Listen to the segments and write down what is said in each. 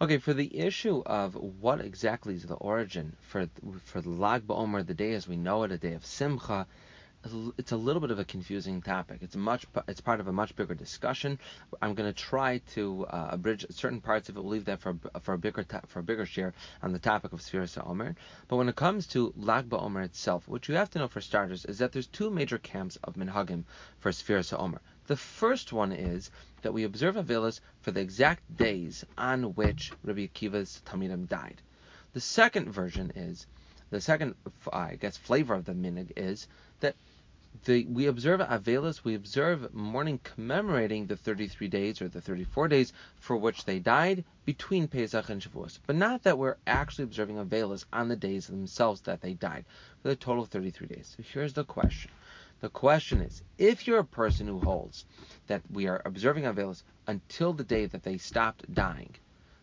Okay, for the issue of what exactly is the origin for for the Lag BaOmer, the day as we know it, a day of Simcha, it's a little bit of a confusing topic. It's much it's part of a much bigger discussion. I'm going to try to uh, abridge certain parts of it. We'll leave that for for a bigger for a bigger shiur on the topic of Sfiras Omer. But when it comes to Lag BaOmer itself, what you have to know for starters is that there's two major camps of minhagim for Sfiras Omer. The first one is that we observe Avelis for the exact days on which Rabbi Akiva's Talmidim died. The second version is, the second, I guess, flavor of the minig is that the, we observe Avelis, we observe mourning commemorating the 33 days or the 34 days for which they died between Pesach and Shavuos. But not that we're actually observing Avelis on the days themselves that they died, for the total of 33 days. So here's the question. The question is, if you're a person who holds that we are observing Avelis until the day that they stopped dying,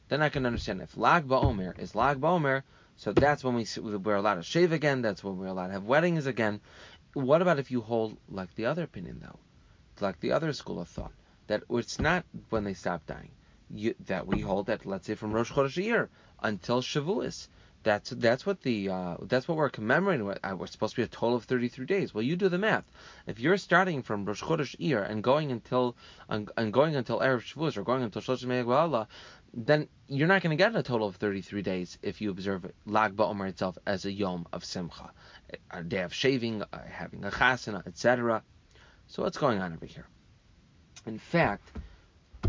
then I can understand if Lag BaOmer is Lag BaOmer, so that's when we we're allowed to shave again. That's when we're allowed to have weddings again. What about if you hold like the other opinion though, like the other school of thought that it's not when they stop dying, you, that we hold that let's say from Rosh Chodesh Iyar until Shavuos. That's that's what the uh, that's what we're commemorating. Uh, we're supposed to be a total of 33 days. Well, you do the math. If you're starting from Rosh Chodesh Iyar and going until and, going until Erev Shavuos or going until Shloshim Me'agwala, then you're not going to get a total of 33 days if you observe Lag BaOmer itself as a Yom of Simcha, a day of shaving, uh, having a chasana, etc. So what's going on over here? In fact,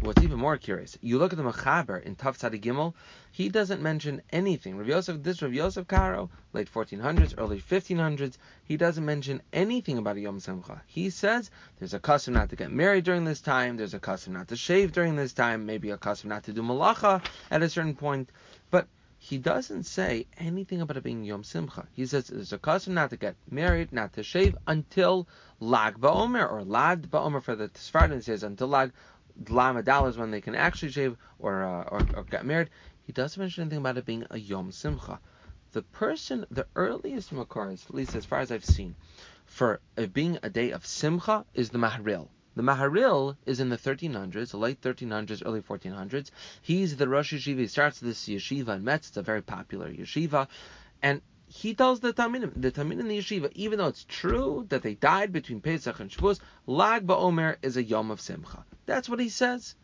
what's even more curious, you look at the Mechaber in Tav Gimel, he doesn't mention anything. Rav Yosef, this Rav Yosef Karo, late 1400s, early 1500s, he doesn't mention anything about a Yom Simcha. He says there's a custom not to get married during this time, there's a custom not to shave during this time, maybe a custom not to do malacha at a certain point, but he doesn't say anything about it being Yom Simcha. He says there's a custom not to get married, not to shave until Lag BaOmer or Lad BaOmer for the Sfardim says until Lag Lamadal is when they can actually shave or, uh, or, or get married. He doesn't mention anything about it being a Yom Simcha. The person, the earliest Makars, at least as far as I've seen, for it being a day of Simcha is the Maharil. The Maharil is in the 1300s, the late 1300s, early 1400s. He's the Rosh Yeshiva. He starts this yeshiva in Metz. It's a very popular yeshiva. And he tells the Talmidim, the Talmidim in the yeshiva, even though it's true that they died between Pesach and Shavuos, Lag BaOmer is a Yom of Simcha. That's what he says.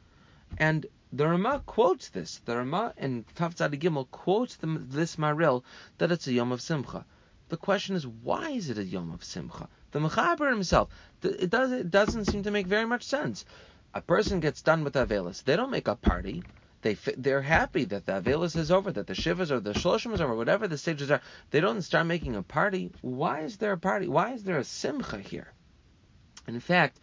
And the Rama quotes this. The Rama in Tav Gimel quotes the, this Maharil that it's a Yom of Simcha. The question is, why is it a Yom of Simcha? The Mechaber himself, it, does, it doesn't seem to make very much sense. A person gets done with Avelis. They don't make a party. They they're happy that the Avelis is over, that the Shivas or the Shloshim is over, whatever the stages are. They don't start making a party. Why is there a party? Why is there a simcha here? In fact,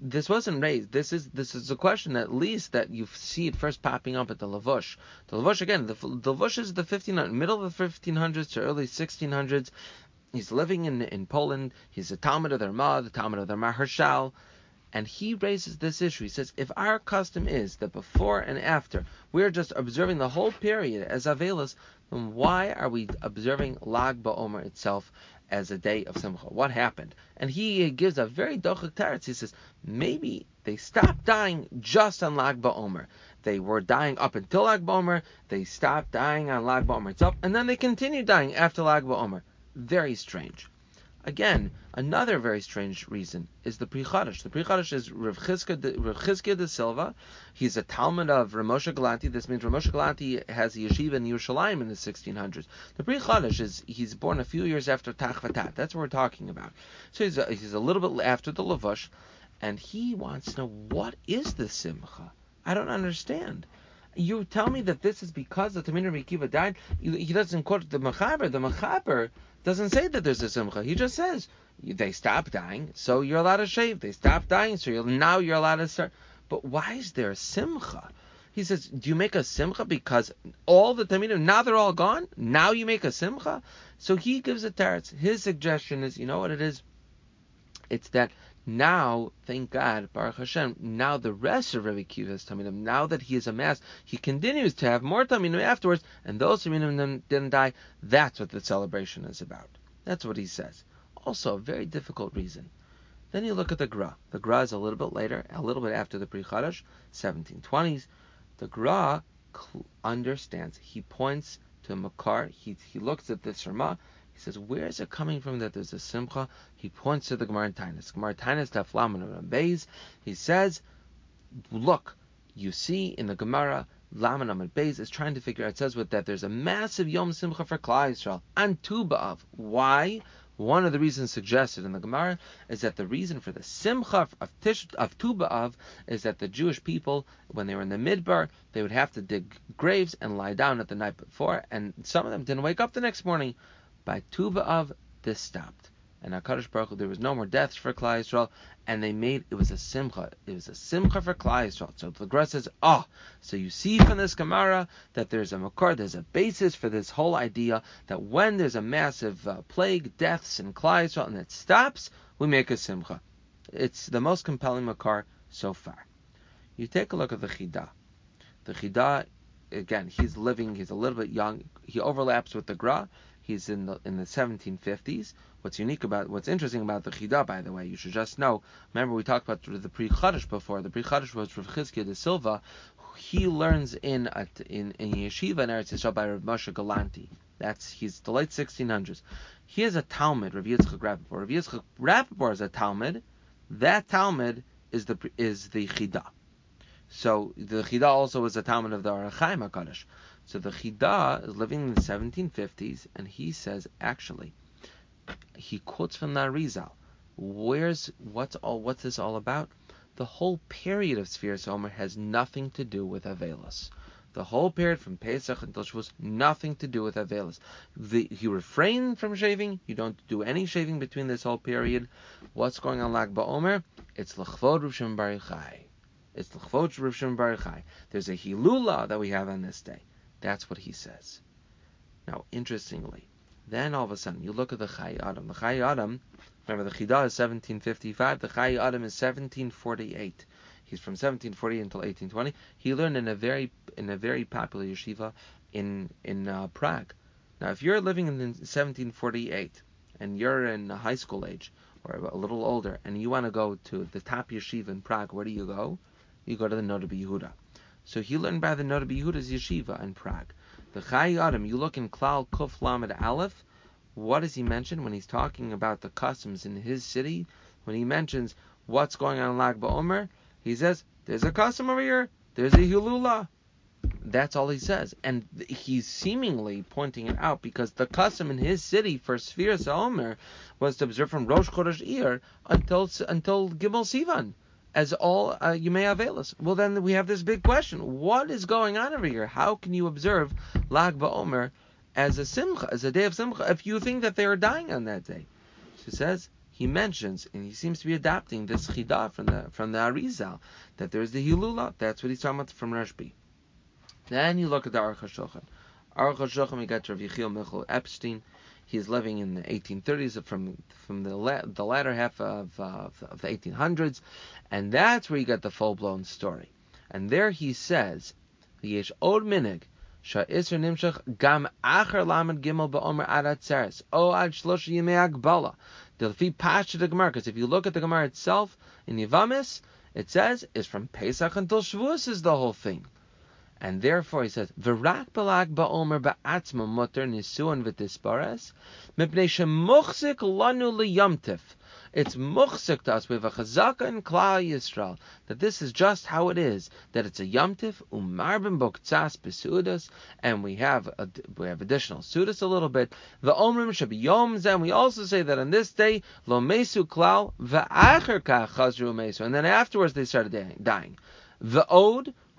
this wasn't raised. This is this is a question at least that you see it first popping up at the Lavush. The Lavush again, the, the Lavush is the 15 middle of the 1500s to early 1600s. He's living in in Poland. He's a Talmid of the Ramah, the Talmid of the Maharshal. And he raises this issue. He says, if our custom is that before and after we're just observing the whole period as Avelis, then why are we observing Lag BaOmer itself as a day of Simcha? What happened? And he gives a very dochak teretz. He says, maybe they stopped dying just on Lag BaOmer. They were dying up until Lag BaOmer. They stopped dying on Lag BaOmer itself, and then they continued dying after Lag BaOmer. Very strange. Again, another very strange reason is the Pri Chadash. The Pri Chadash is Rav Chizkiah de, Silva. He's a Talmid of Ramosha Galanti. This means Ramosha Galanti has a yeshiva in Yerushalayim in the 1600s. The Pri Chadash is he's born a few years after Tach V'Tat. That's what we're talking about. So he's a, he's a little bit after the Lavush, and he wants to know what is the Simcha. I don't understand. You tell me that this is because the Tamir Rikiva died. He doesn't quote the Mechaber. The Mechaber doesn't say that there's a simcha. He just says they stop dying, so you're allowed to shave. They stop dying, so you're, now you're allowed to start. But why is there a simcha? He says, do you make a simcha because all the talmidim now they're all gone? Now you make a simcha? So he gives a teretz. His suggestion is, you know what it is? It's that now, thank God, Baruch Hashem, now the rest of Rabbi Akiva's Talmidim, now that he is amassed, he continues to have more Talmidim afterwards, and those Talmidim didn't die. That's what the celebration is about. That's what he says. Also, a very difficult reason. Then you look at the Gra. The Gra is a little bit later, a little bit after the Pri Chadash, 1720s. The Gra understands. He points to Makar. He he looks at the Shema. He says, where is it coming from that there's a simcha? He points to the Gemara Taanis. Gemara Taanis Taflaman Beis. He says, look, you see in the Gemara Laman Amid Beis is trying to figure out. It says with that there's a massive Yom Simcha for Klal Yisrael and Tu B'av. Why? One of the reasons suggested in the Gemara is that the reason for the Simcha of Tish, of Tu B'av is that the Jewish people, when they were in the Midbar, they would have to dig graves and lie down at the night before, and some of them didn't wake up the next morning. By Tu B'av, this stopped and Hakadosh Baruch Hu, there was no more deaths for Klal Yisrael, and they made it was a simcha. It was a simcha for Klal Yisrael. So the Gemara says, oh, so you see from this Gemara that there's a makar, there's a basis for this whole idea that when there's a massive uh, plague, deaths in Klal Yisrael, and it stops, we make a simcha. It's the most compelling makar so far. You take a look at the Chida. The Chida, again, he's living, he's a little bit young. He overlaps with the Gra. He's in the in the 1750s. What's unique about what's interesting about the Chida, by the way, you should just know. Remember, we talked about the Pri Chadash before. The Pri Chadash was Rav Chizkiah de Silva. He learns in in in yeshiva in Eretz Yisrael by Rav Moshe Galanti. That's he's the late 1600s. He has a Talmid, Rav Yitzchak Rappaport. Rav Yitzchak Rappaport is a Talmid. That Talmid is the is the Chida. So the Chida also is a Talmid of the Ohr HaChaim Hakadosh. So the Chida is living in the 1750s, and he says actually, he quotes from the Arizal. Where's what's all what's this all about? The whole period of Sfiras Omer has nothing to do with Avelis. The whole period from Pesach until Shavuos, nothing to do with Avelis. The, you refrain from shaving. You don't do any shaving between this whole period. What's going on Lag BaOmer? It's L'chvod Rishon Bar Yochai. It's L'chvod Rishon Bar Yochai. There's a Hilula that we have on this day. That's what he says. Now, interestingly, then all of a sudden you look at the Chayei Adam. The Chayei Adam, remember the Chida is 1755. The Chayei Adam is 1748. He's from 1740 until 1820. He learned in a very in a very popular yeshiva in in uh, Prague. Now, if you're living in 1748 and you're in high school age or a little older, and you want to go to the top yeshiva in Prague, where do you go? You go to the Noda Yehuda. So he learned by the Noda Yehuda's yeshiva in Prague. The Adam, you look in Klal Kuf Lamed Aleph, what does he mention when he's talking about the customs in his city? When he mentions what's going on in Lag BaOmer, he says, there's a custom over here, there's a Hilula. That's all he says. And he's seemingly pointing it out because the custom in his city for Sfiras Omer was to observe from Rosh Chodesh Iyar until, until Gimel Sivan as all uh, you may avail us. Well, then we have this big question: What is going on over here? How can you observe Lag BaOmer as a simcha, as a day of simcha, if you think that they are dying on that day? She says he mentions, and he seems to be adopting this chidah from the from the Arizal, that there's the hilula. That's what he's talking about from Rashbi. Then you look at the Aruch HaShulchan. Aruch HaShulchan, we got Rav Yechiel Michal Epstein. He is living in the 1830s from from the la- the latter half of, uh, of the 1800s, and that's where you get the full blown story. And there he says, "Yesh od minig." Sha'isr nimshach gam acher lamed gimel ba'omer adat zaris O ad shlosh yemei agbala. Delfi pasha the Gemara. Because if you look at the Gemara itself, in Yevamis, it says, it's from Pesach until Shavuos is the whole thing. And therefore he says, "V'rak balag ba'omer ba'atzma mutter nisuan v'tispares, mipnei shemuchzik lanu liyamtif." It's muchzik to us. We have a chazaka in Klal Yisrael that this is just how it is. That it's a yamtif umarbim boktzas besudas, and we have a, we have additional sudas a little bit. The omrim should be yom zen. We also say that on this day lo mesu klal v'acher kach chazru mesu, and then afterwards they started dying. The ode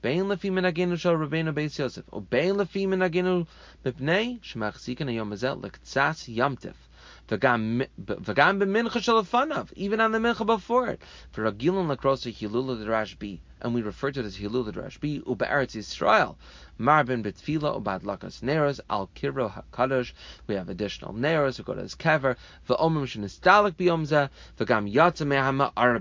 Bein lefi minagenu shel Rabbeinu Beis Yosef, or bein lefi minagenu mipnei shemachzikin hayom azel lektsas afanav, even on the mincha before it. For Ragilon lakrosa hilula the and we refer to it as Hilul Rashbi, Ube'eretz Yisrael, Marbin Betfila, Ubad Lakas Neros, Al Kiro HaKadosh, we have additional Neros who go to his kever, V'omim Shinistalik Biyomza, V'gam Yatza Mehama Ara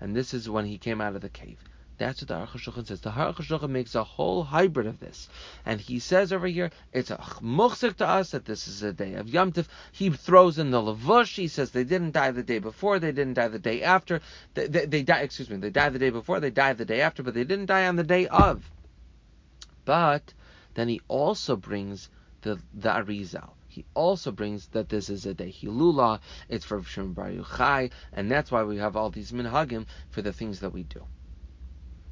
and this is when he came out of the cave. That's what the Aruch says. The Aruch makes a whole hybrid of this. And he says over here, it's a muchzik to us that this is a day of Yom Tif. He throws in the Lavush. He says they didn't die the day before, they didn't die the day after. They, they, they die, excuse me, they died the day before, they died the day after, but they didn't die on the day of. But then he also brings the, the Arizal. He also brings that this is a day Hilula, it's for Shimon Bar Yochai, and that's why we have all these minhagim for the things that we do.